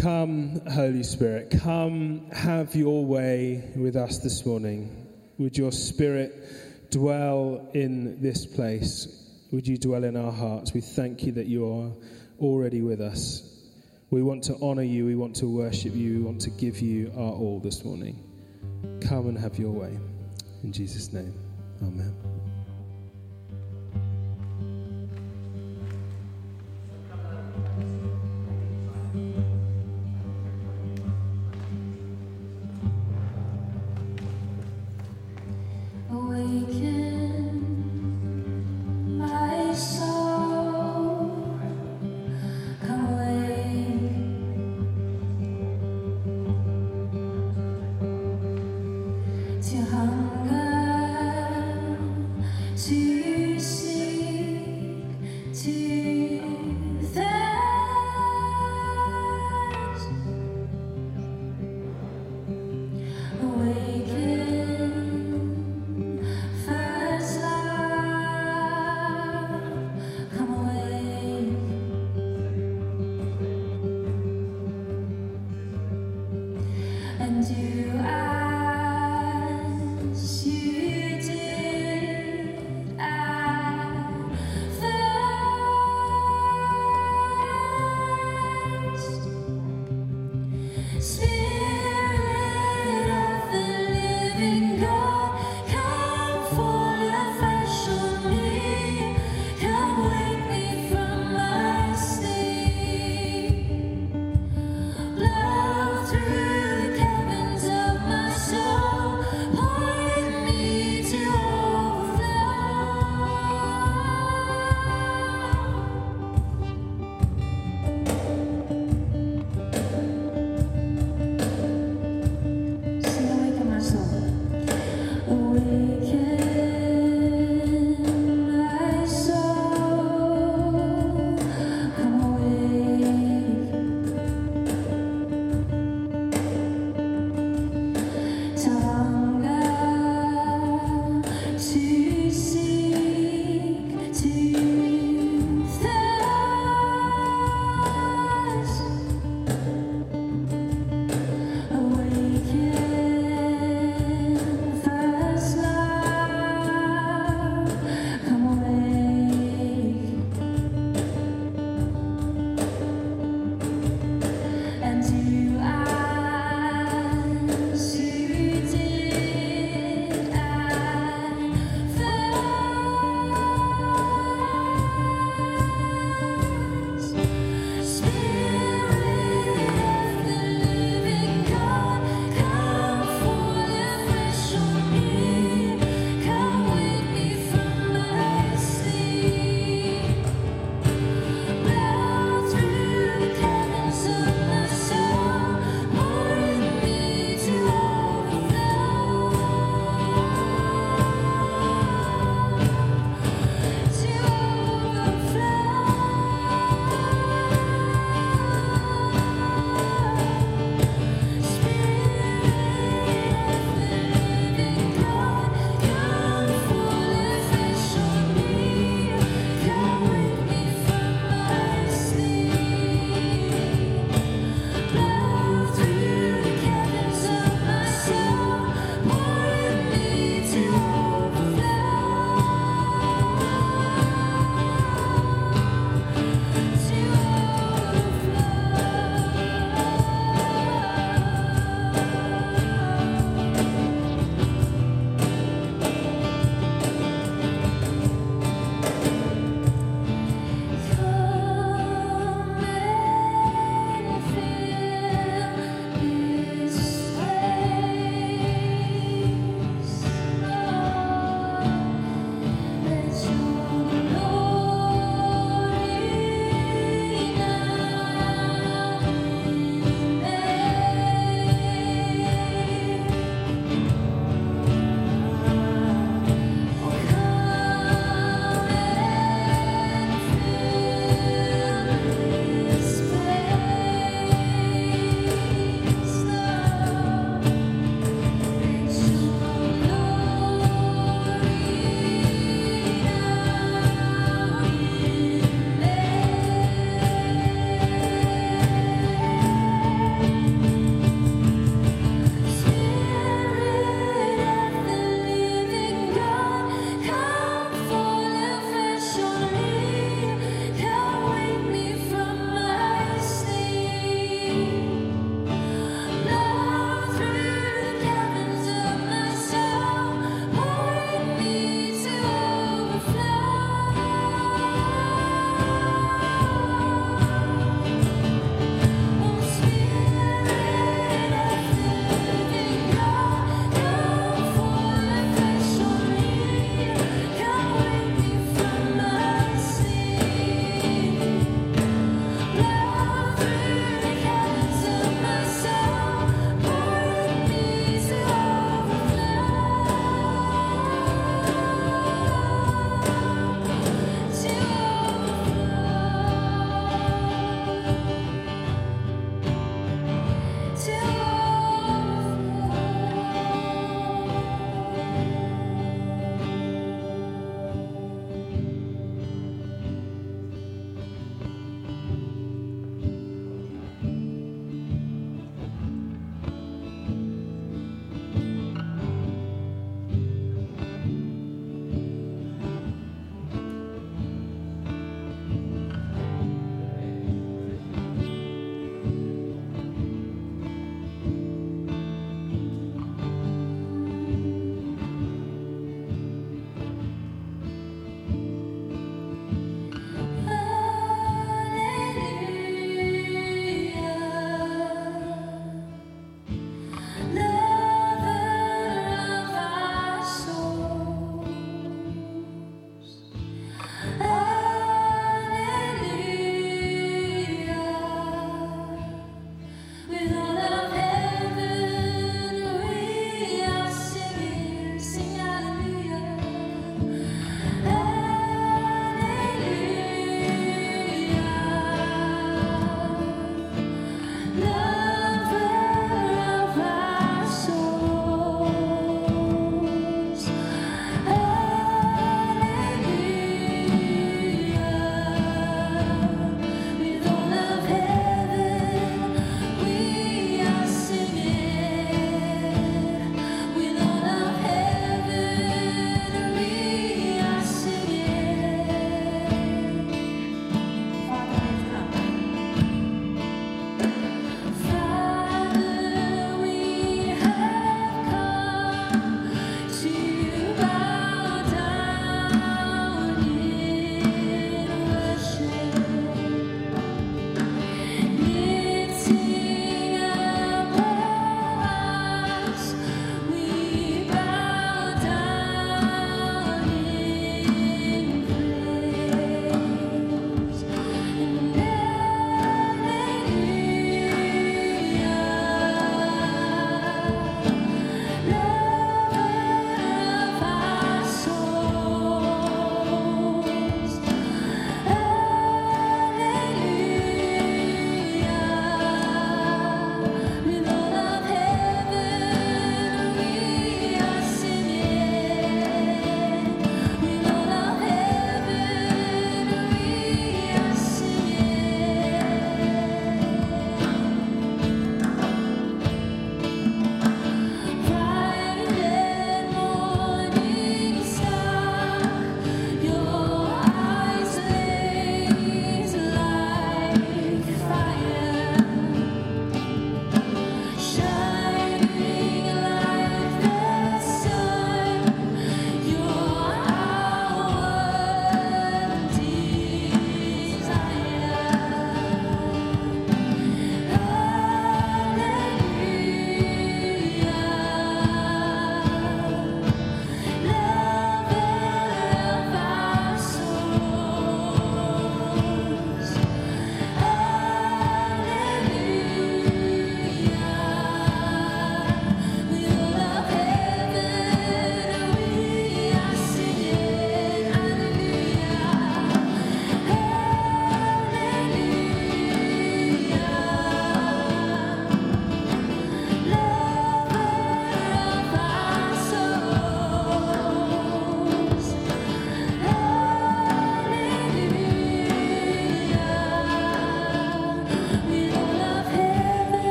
Come, Holy Spirit, come have your way with us this morning. Would your Spirit dwell in this place? Would you dwell in our hearts? We thank you that you are already with us. We want to honor you. We want to worship you. We want to give you our all this morning. Come and have your way. In Jesus' name, amen.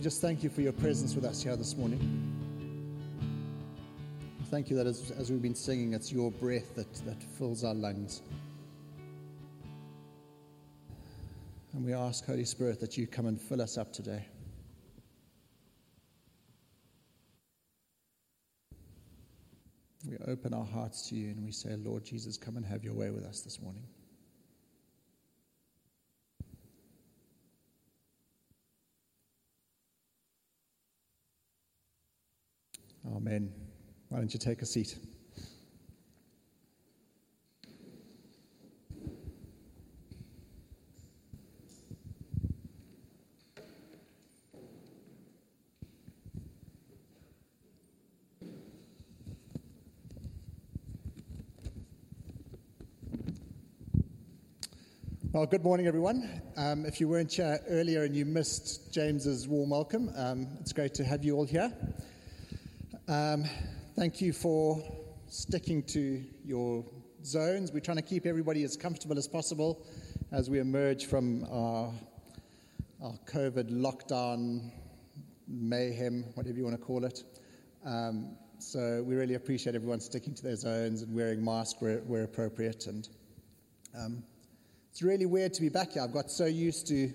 We just thank you for your presence with us here this morning. Thank you that as, as we've been singing, it's your breath that, that fills our lungs. And we ask, Holy Spirit, that you come and fill us up today. We open our hearts to you and we say, Lord Jesus, come and have your way with us this morning. Amen. Why don't you take a seat? Well, good morning, everyone. Um, if you weren't here earlier and you missed James's warm welcome, um, it's great to have you all here. Um, thank you for sticking to your zones. We're trying to keep everybody as comfortable as possible as we emerge from our, our COVID lockdown mayhem, whatever you want to call it. Um, so we really appreciate everyone sticking to their zones and wearing masks where, where appropriate. And um, it's really weird to be back here. I've got so used to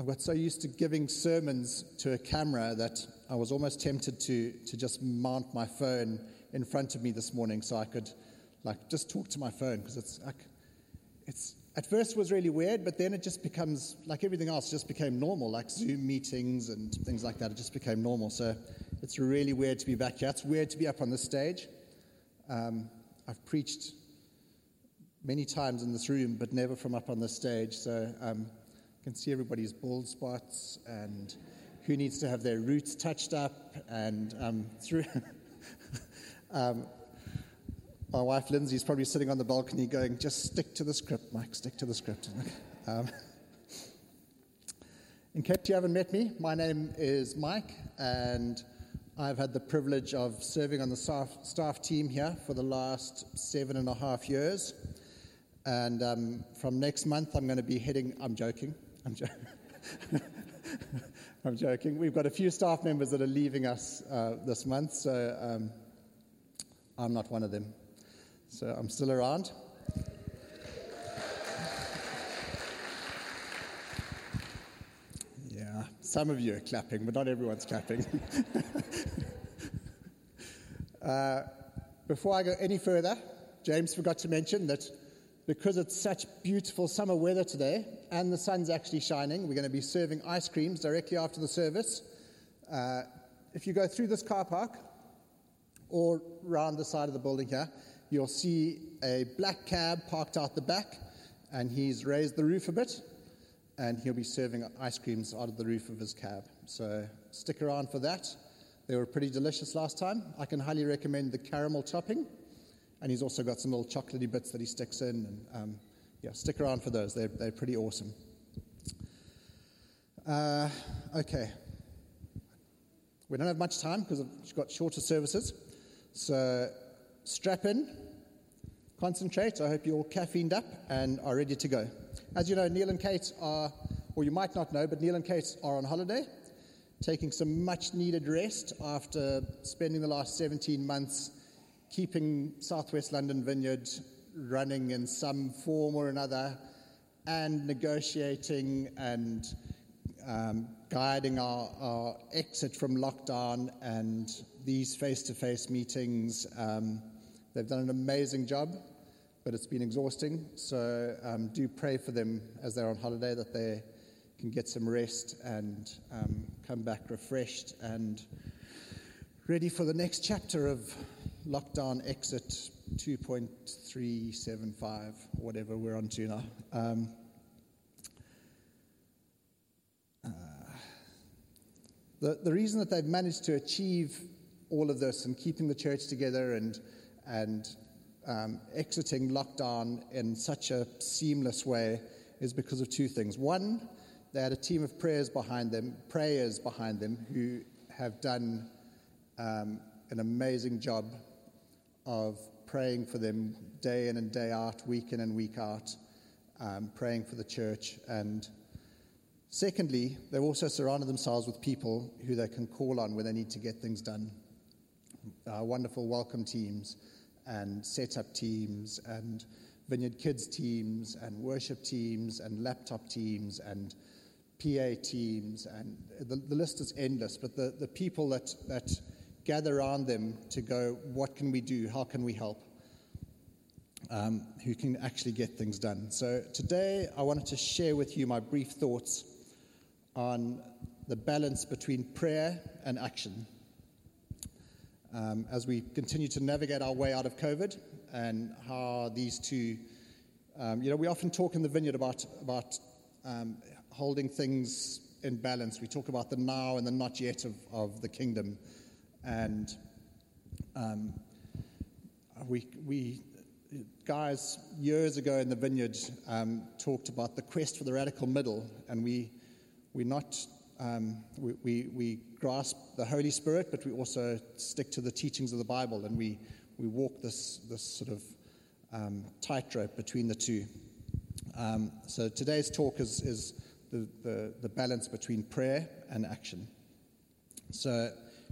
I've got so used to giving sermons to a camera that I was almost tempted to to just mount my phone in front of me this morning so I could like just talk to my phone because it's like it's at first was really weird, but then it just becomes like everything else just became normal, like Zoom meetings and things like that. It just became normal. So it's really weird to be back here. It's weird to be up on the stage. Um, I've preached many times in this room, but never from up on the stage. So um, you can see everybody's bald spots and who needs to have their roots touched up. And um, through um, my wife Lindsay is probably sitting on the balcony going, "Just stick to the script, Mike. Stick to the script." Um, in case you haven't met me, my name is Mike, and I've had the privilege of serving on the staff, staff team here for the last seven and a half years. And um, from next month, I'm going to be heading. I'm joking. I'm, jo- I'm joking. We've got a few staff members that are leaving us uh, this month, so um, I'm not one of them. So I'm still around. Yeah, some of you are clapping, but not everyone's clapping. uh, before I go any further, James forgot to mention that because it's such beautiful summer weather today and the sun's actually shining, we're going to be serving ice creams directly after the service. Uh, if you go through this car park or round the side of the building here, you'll see a black cab parked out the back, and he's raised the roof a bit, and he'll be serving ice creams out of the roof of his cab. So stick around for that. They were pretty delicious last time. I can highly recommend the caramel topping. And he's also got some little chocolatey bits that he sticks in. And um, yeah, stick around for those. They're, they're pretty awesome. Uh, okay. We don't have much time because I've got shorter services. So strap in, concentrate. I hope you're all caffeined up and are ready to go. As you know, Neil and Kate are, or you might not know, but Neil and Kate are on holiday, taking some much needed rest after spending the last 17 months keeping Southwest London Vineyard running in some form or another and negotiating and um, guiding our, our, exit from lockdown and these face to face meetings. Um, they've done an amazing job, but it's been exhausting. So um, do pray for them as they're on holiday that they can get some rest and um, come back refreshed and ready for the next chapter of lockdown exit 2.375, whatever we're on to now. Um, uh, the, the reason that they've managed to achieve all of this and keeping the church together and, and um, exiting lockdown in such a seamless way is because of two things. One, they had a team of prayers behind them, prayers behind them, who have done um, an amazing job of praying for them day in and day out, week in and week out, um, praying for the church. And Secondly, they've also surrounded themselves with people who they can call on when they need to get things done. Uh, wonderful welcome teams and setup teams and Vineyard Kids teams and worship teams and laptop teams and PA teams, and the, the list is endless. But the, the people that, that gather around them to go, what can we do? How can we help? Um, who can actually get things done. So today I wanted to share with you my brief thoughts on the balance between prayer and action. Um, as we continue to navigate our way out of COVID and how these two, um, you know, we often talk in the vineyard about, about um, holding things in balance. We talk about the now and the not yet of, of the kingdom. And um, we, we, guys, years ago in the vineyard, um, talked about the quest for the radical middle. And we, we not, um, we, we, we grasp the Holy Spirit, but we also stick to the teachings of the Bible. And we, we walk this, this sort of um, tightrope between the two. Um, so today's talk is, is the, the, the balance between prayer and action. So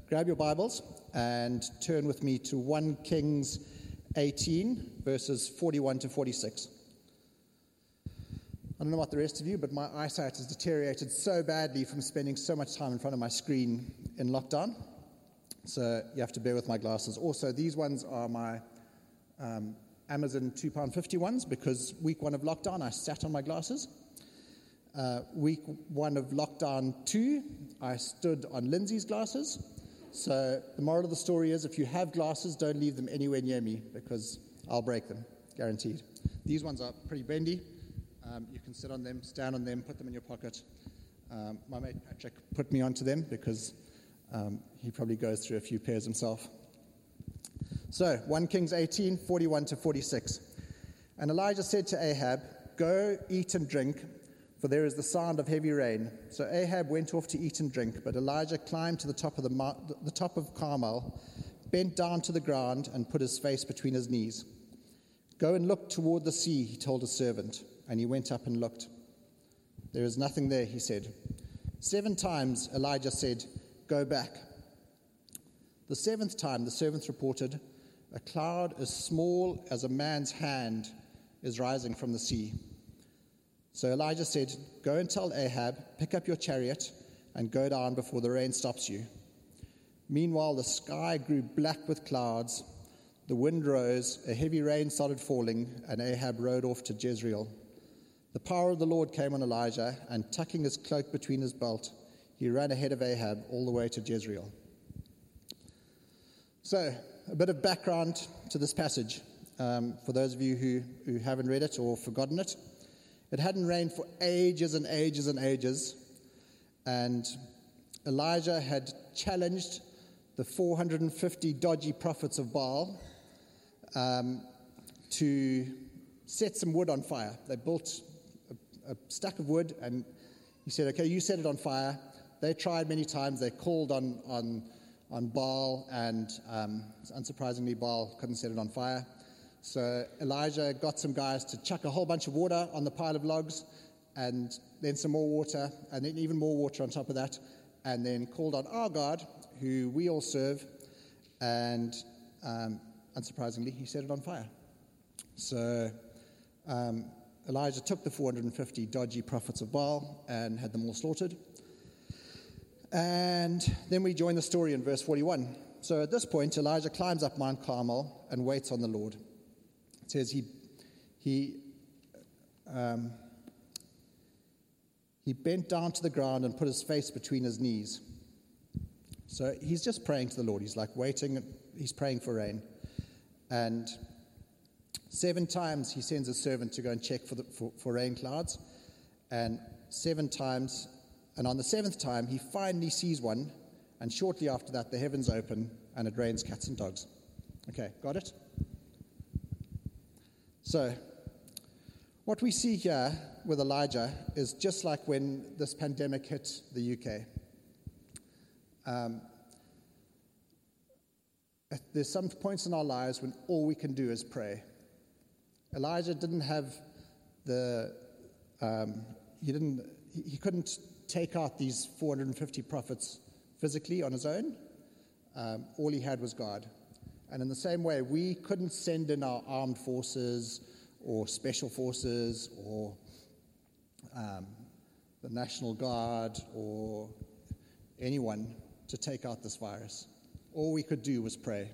grab your Bibles and turn with me to 1 Kings 18, verses 41 to 46. I don't know about the rest of you, but my eyesight has deteriorated so badly from spending so much time in front of my screen in lockdown. So you have to bear with my glasses. Also, these ones are my um, Amazon £2.50 ones because week one of lockdown I sat on my glasses. Uh, week one of lockdown two, I stood on Lindsay's glasses. So the moral of the story is if you have glasses, don't leave them anywhere near me because I'll break them, guaranteed. These ones are pretty bendy. Um, you can sit on them, stand on them, put them in your pocket. Um, my mate Patrick put me onto them because um, he probably goes through a few pairs himself. So, 1 Kings 18, 41 to 46. And Elijah said to Ahab, Go, eat and drink, for there is the sound of heavy rain. So Ahab went off to eat and drink, but Elijah climbed to the top of, the, the top of Carmel, bent down to the ground, and put his face between his knees. Go and look toward the sea, he told his servant, and he went up and looked. There is nothing there, he said. Seven times Elijah said, Go back. The seventh time the servant reported, A cloud as small as a man's hand is rising from the sea. So Elijah said, Go and tell Ahab, pick up your chariot and go down before the rain stops you. Meanwhile, the sky grew black with clouds, the wind rose, a heavy rain started falling, and Ahab rode off to Jezreel. The power of the Lord came on Elijah, and tucking his cloak between his belt, he ran ahead of Ahab all the way to Jezreel. So, a bit of background to this passage um, for those of you who, who haven't read it or forgotten it. It hadn't rained for ages and ages and ages, and Elijah had challenged the 450 dodgy prophets of Baal um, to set some wood on fire. They built a, a stack of wood, and he said, Okay, you set it on fire. They tried many times. They called on, on, on Baal, and um, unsurprisingly, Baal couldn't set it on fire. So Elijah got some guys to chuck a whole bunch of water on the pile of logs, and then some more water, and then even more water on top of that, and then called on our God, who we all serve, and um, unsurprisingly, he set it on fire. So um, Elijah took the 450 dodgy prophets of Baal and had them all slaughtered. And then we join the story in verse 41. So at this point, Elijah climbs up Mount Carmel and waits on the Lord. It says he, he, um, he bent down to the ground and put his face between his knees. So he's just praying to the Lord. He's like waiting, he's praying for rain. And seven times he sends a servant to go and check for, the, for, for rain clouds. And seven times, and on the seventh time, he finally sees one. And shortly after that, the heavens open and it rains cats and dogs. Okay, got it? So, what we see here with Elijah is just like when this pandemic hit the UK. Um, there's some points in our lives when all we can do is pray. Elijah didn't have the, um, he didn't, he couldn't take out these 450 prophets physically on his own. Um, all he had was God. And in the same way, we couldn't send in our armed forces or special forces or um, the National Guard or anyone to take out this virus. All we could do was pray.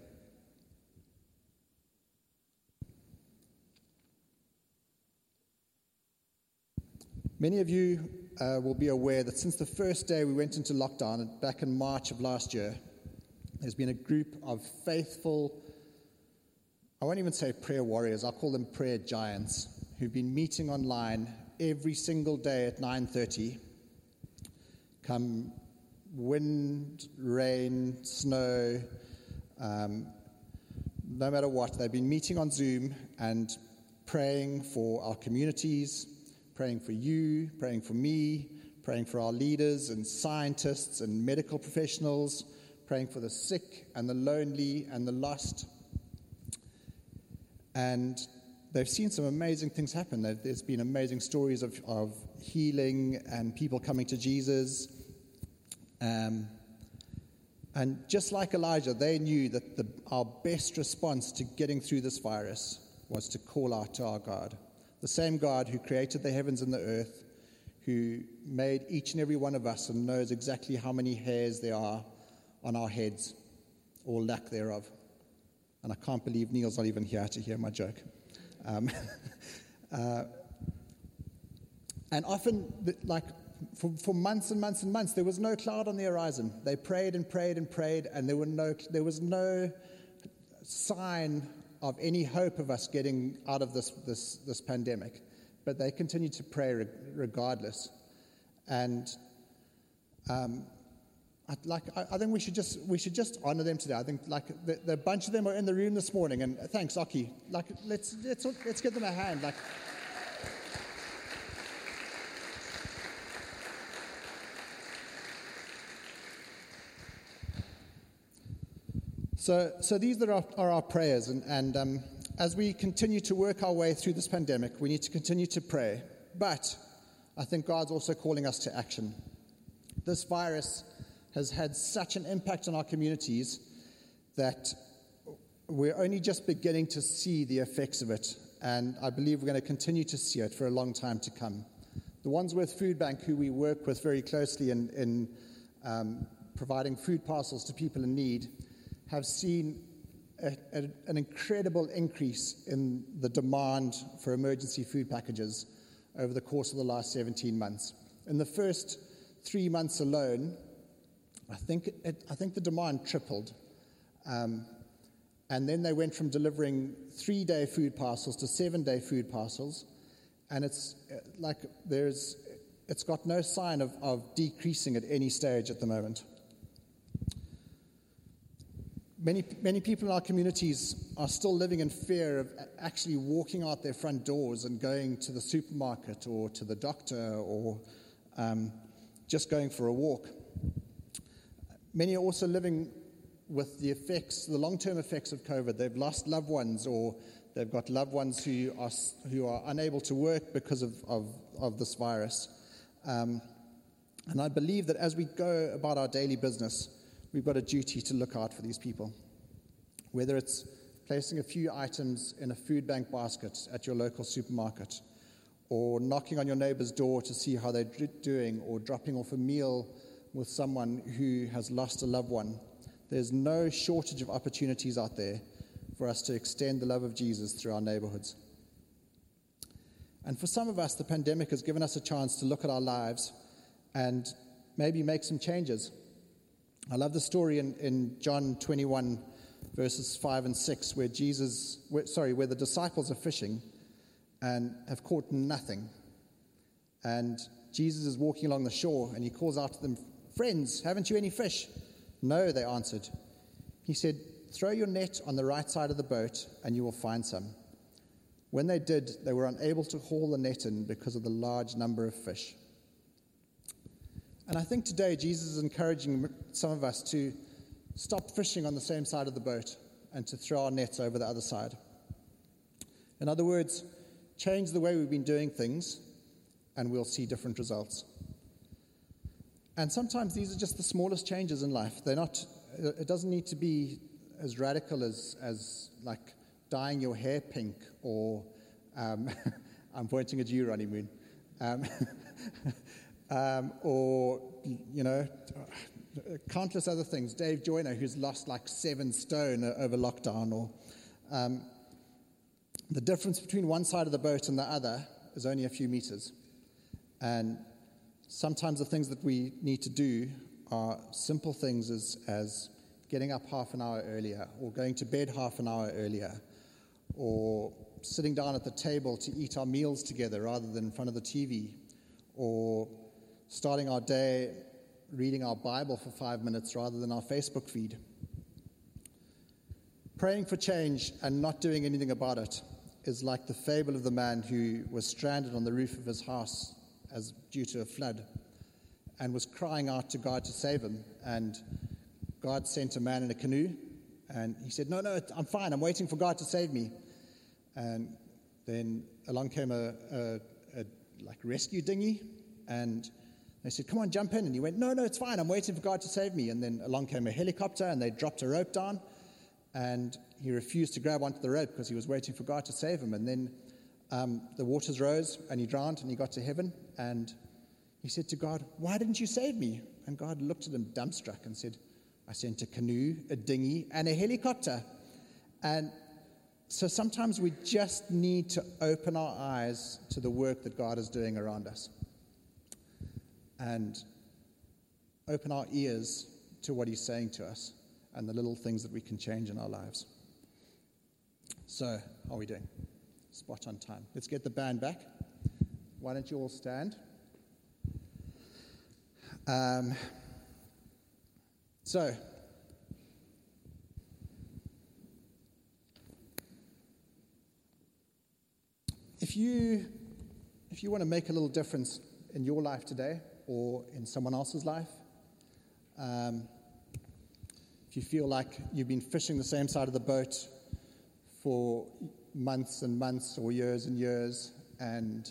Many of you uh, will be aware that since the first day we went into lockdown back in March of last year, there's been a group of faithful, I won't even say prayer warriors, I'll call them prayer giants, who've been meeting online every single day at 9:30. Come wind, rain, snow, um, no matter what, they've been meeting on Zoom and praying for our communities, praying for you, praying for me, praying for our leaders and scientists and medical professionals, praying for the sick and the lonely and the lost. And they've seen some amazing things happen. There's been amazing stories of, of healing and people coming to Jesus. Um, and just like Elijah, they knew that the, our best response to getting through this virus was to call out to our God. The same God who created the heavens and the earth, who made each and every one of us and knows exactly how many hairs there are on our heads, or lack thereof. And I can't believe Neil's not even here to hear my joke. Um, uh, and often, like for, for months and months and months, there was no cloud on the horizon. They prayed and prayed and prayed, and there, were no, there was no sign of any hope of us getting out of this, this, this pandemic. But they continued to pray regardless. And um, I, like, I, I, think we should just we should just honor them today. I think like the, the bunch of them are in the room this morning, and thanks, Aki. Like let's let's let's give them a hand. Like. So, so these are our, are our prayers, and, and um, as we continue to work our way through this pandemic, we need to continue to pray. But I think God's also calling us to action. This virus has had such an impact on our communities that we're only just beginning to see the effects of it, and I believe we're going to continue to see it for a long time to come. The Wandsworth Food Bank, who we work with very closely in, in um, providing food parcels to people in need, have seen a, a, an incredible increase in the demand for emergency food packages over the course of the last 17 months. In the first three months alone, I think, it, I think the demand tripled. Um, and then they went from delivering three day food parcels to seven day food parcels. And it's uh, like there's, it's got no sign of, of decreasing at any stage at the moment. Many, many people in our communities are still living in fear of actually walking out their front doors and going to the supermarket or to the doctor or um, just going for a walk. Many are also living with the effects, the long term effects of COVID. They've lost loved ones or they've got loved ones who are, who are unable to work because of, of, of this virus. Um, and I believe that as we go about our daily business, we've got a duty to look out for these people. Whether it's placing a few items in a food bank basket at your local supermarket, or knocking on your neighbor's door to see how they're doing, or dropping off a meal with someone who has lost a loved one. There's no shortage of opportunities out there for us to extend the love of Jesus through our neighborhoods. And for some of us, the pandemic has given us a chance to look at our lives and maybe make some changes. I love the story in, in John 21, verses 5 and 6, where Jesus, where, sorry, where the disciples are fishing and have caught nothing. And Jesus is walking along the shore and he calls out to them, Friends, haven't you any fish? No, they answered. He said, Throw your net on the right side of the boat, and you will find some. When they did, they were unable to haul the net in because of the large number of fish. And I think today Jesus is encouraging some of us to stop fishing on the same side of the boat and to throw our nets over the other side. In other words, change the way we've been doing things and we'll see different results. And sometimes these are just the smallest changes in life. They're not, it doesn't need to be as radical as, as like dyeing your hair pink or, um, I'm pointing at you, Ronnie Moon, um, um, or, you know, countless other things. Dave Joyner, who's lost like seven stone over lockdown, or um, the difference between one side of the boat and the other is only a few meters. And sometimes the things that we need to do are simple things as, as getting up half an hour earlier, or going to bed half an hour earlier, or sitting down at the table to eat our meals together rather than in front of the TV, or starting our day reading our Bible for five minutes rather than our Facebook feed. Praying for change and not doing anything about it is like the fable of the man who was stranded on the roof of his house as due to a flood and was crying out to God to save him. And God sent a man in a canoe, and he said, No, no, I'm fine. I'm waiting for God to save me. And then along came a, a, a like rescue dinghy, and they said, Come on, jump in. And he went, No, no, it's fine. I'm waiting for God to save me. And then along came a helicopter and they dropped a rope down. And he refused to grab onto the rope because he was waiting for God to save him. And then um, the waters rose and he drowned and he got to heaven. And he said to God, Why didn't you save me? And God looked at him dumbstruck and said, I sent a canoe, a dinghy, and a helicopter. And so sometimes we just need to open our eyes to the work that God is doing around us and open our ears to what He's saying to us and the little things that we can change in our lives. So, how are we doing? Spot on time. Let's get the band back. Why don't you all stand? Um, so, if you if you want to make a little difference in your life today, or in someone else's life. Um, if you feel like you've been fishing the same side of the boat for months and months or years and years, and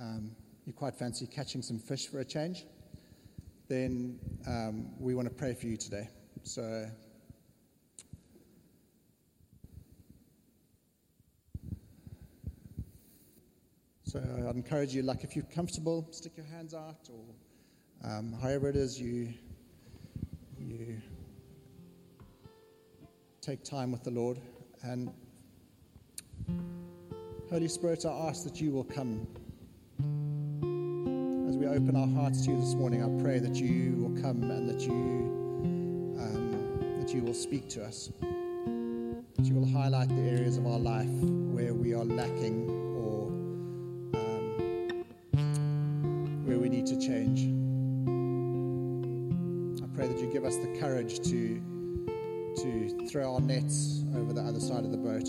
um, you quite fancy catching some fish for a change, then um, we want to pray for you today. So So I'd encourage you, like if you're comfortable, stick your hands out, or um, however it is you you take time with the Lord. And Holy Spirit, I ask that you will come. Open our hearts to you this morning, I pray that you will come and that you um, that you will speak to us. That you will highlight the areas of our life where we are lacking or um, where we need to change. I pray that you give us the courage to, to throw our nets over the other side of the boat.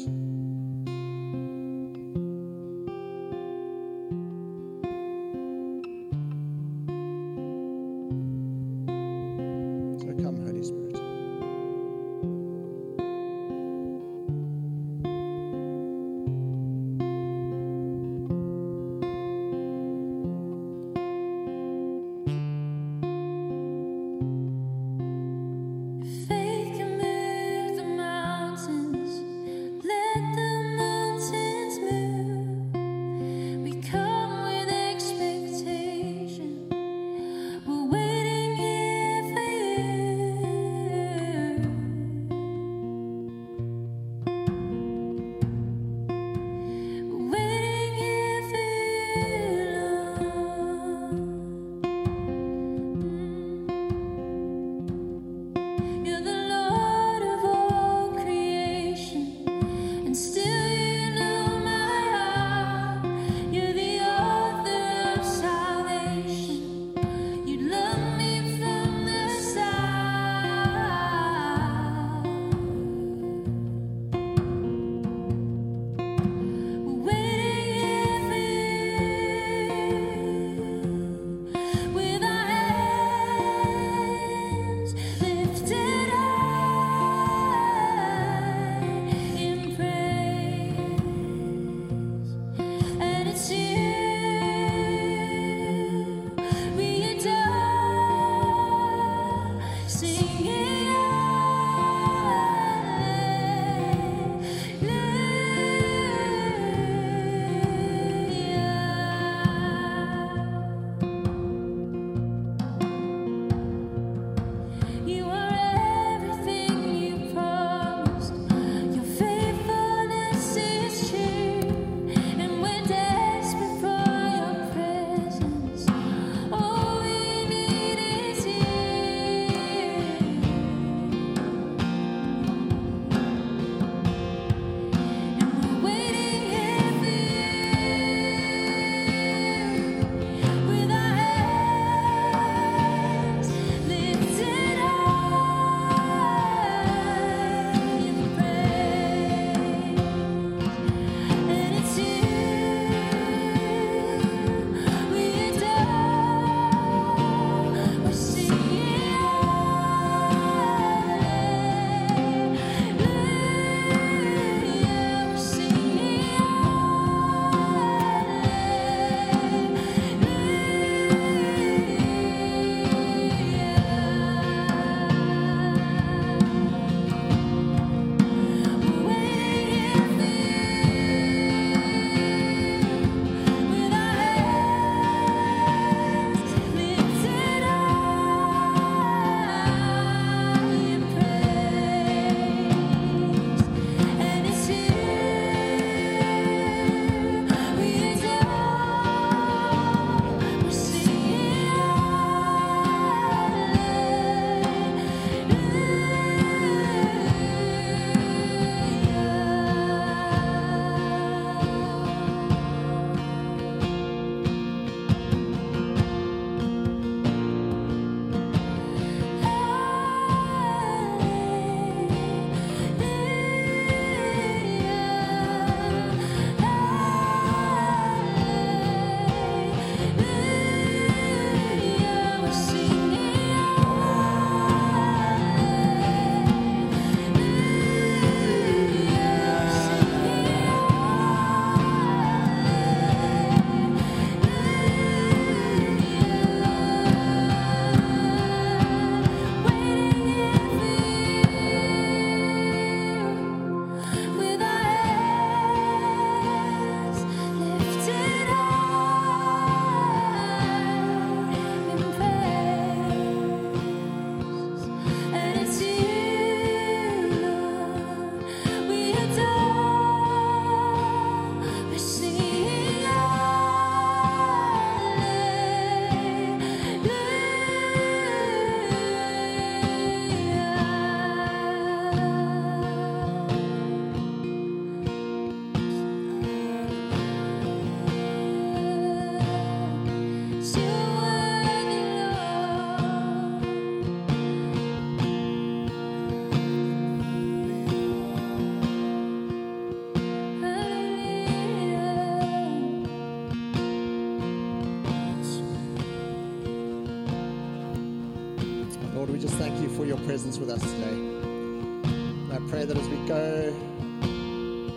With us today. And I pray that as we go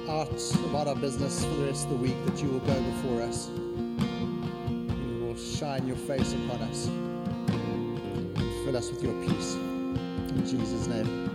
out about our business for the rest of the week, that you will go before us. You will shine your face upon us and fill us with your peace. In Jesus' name.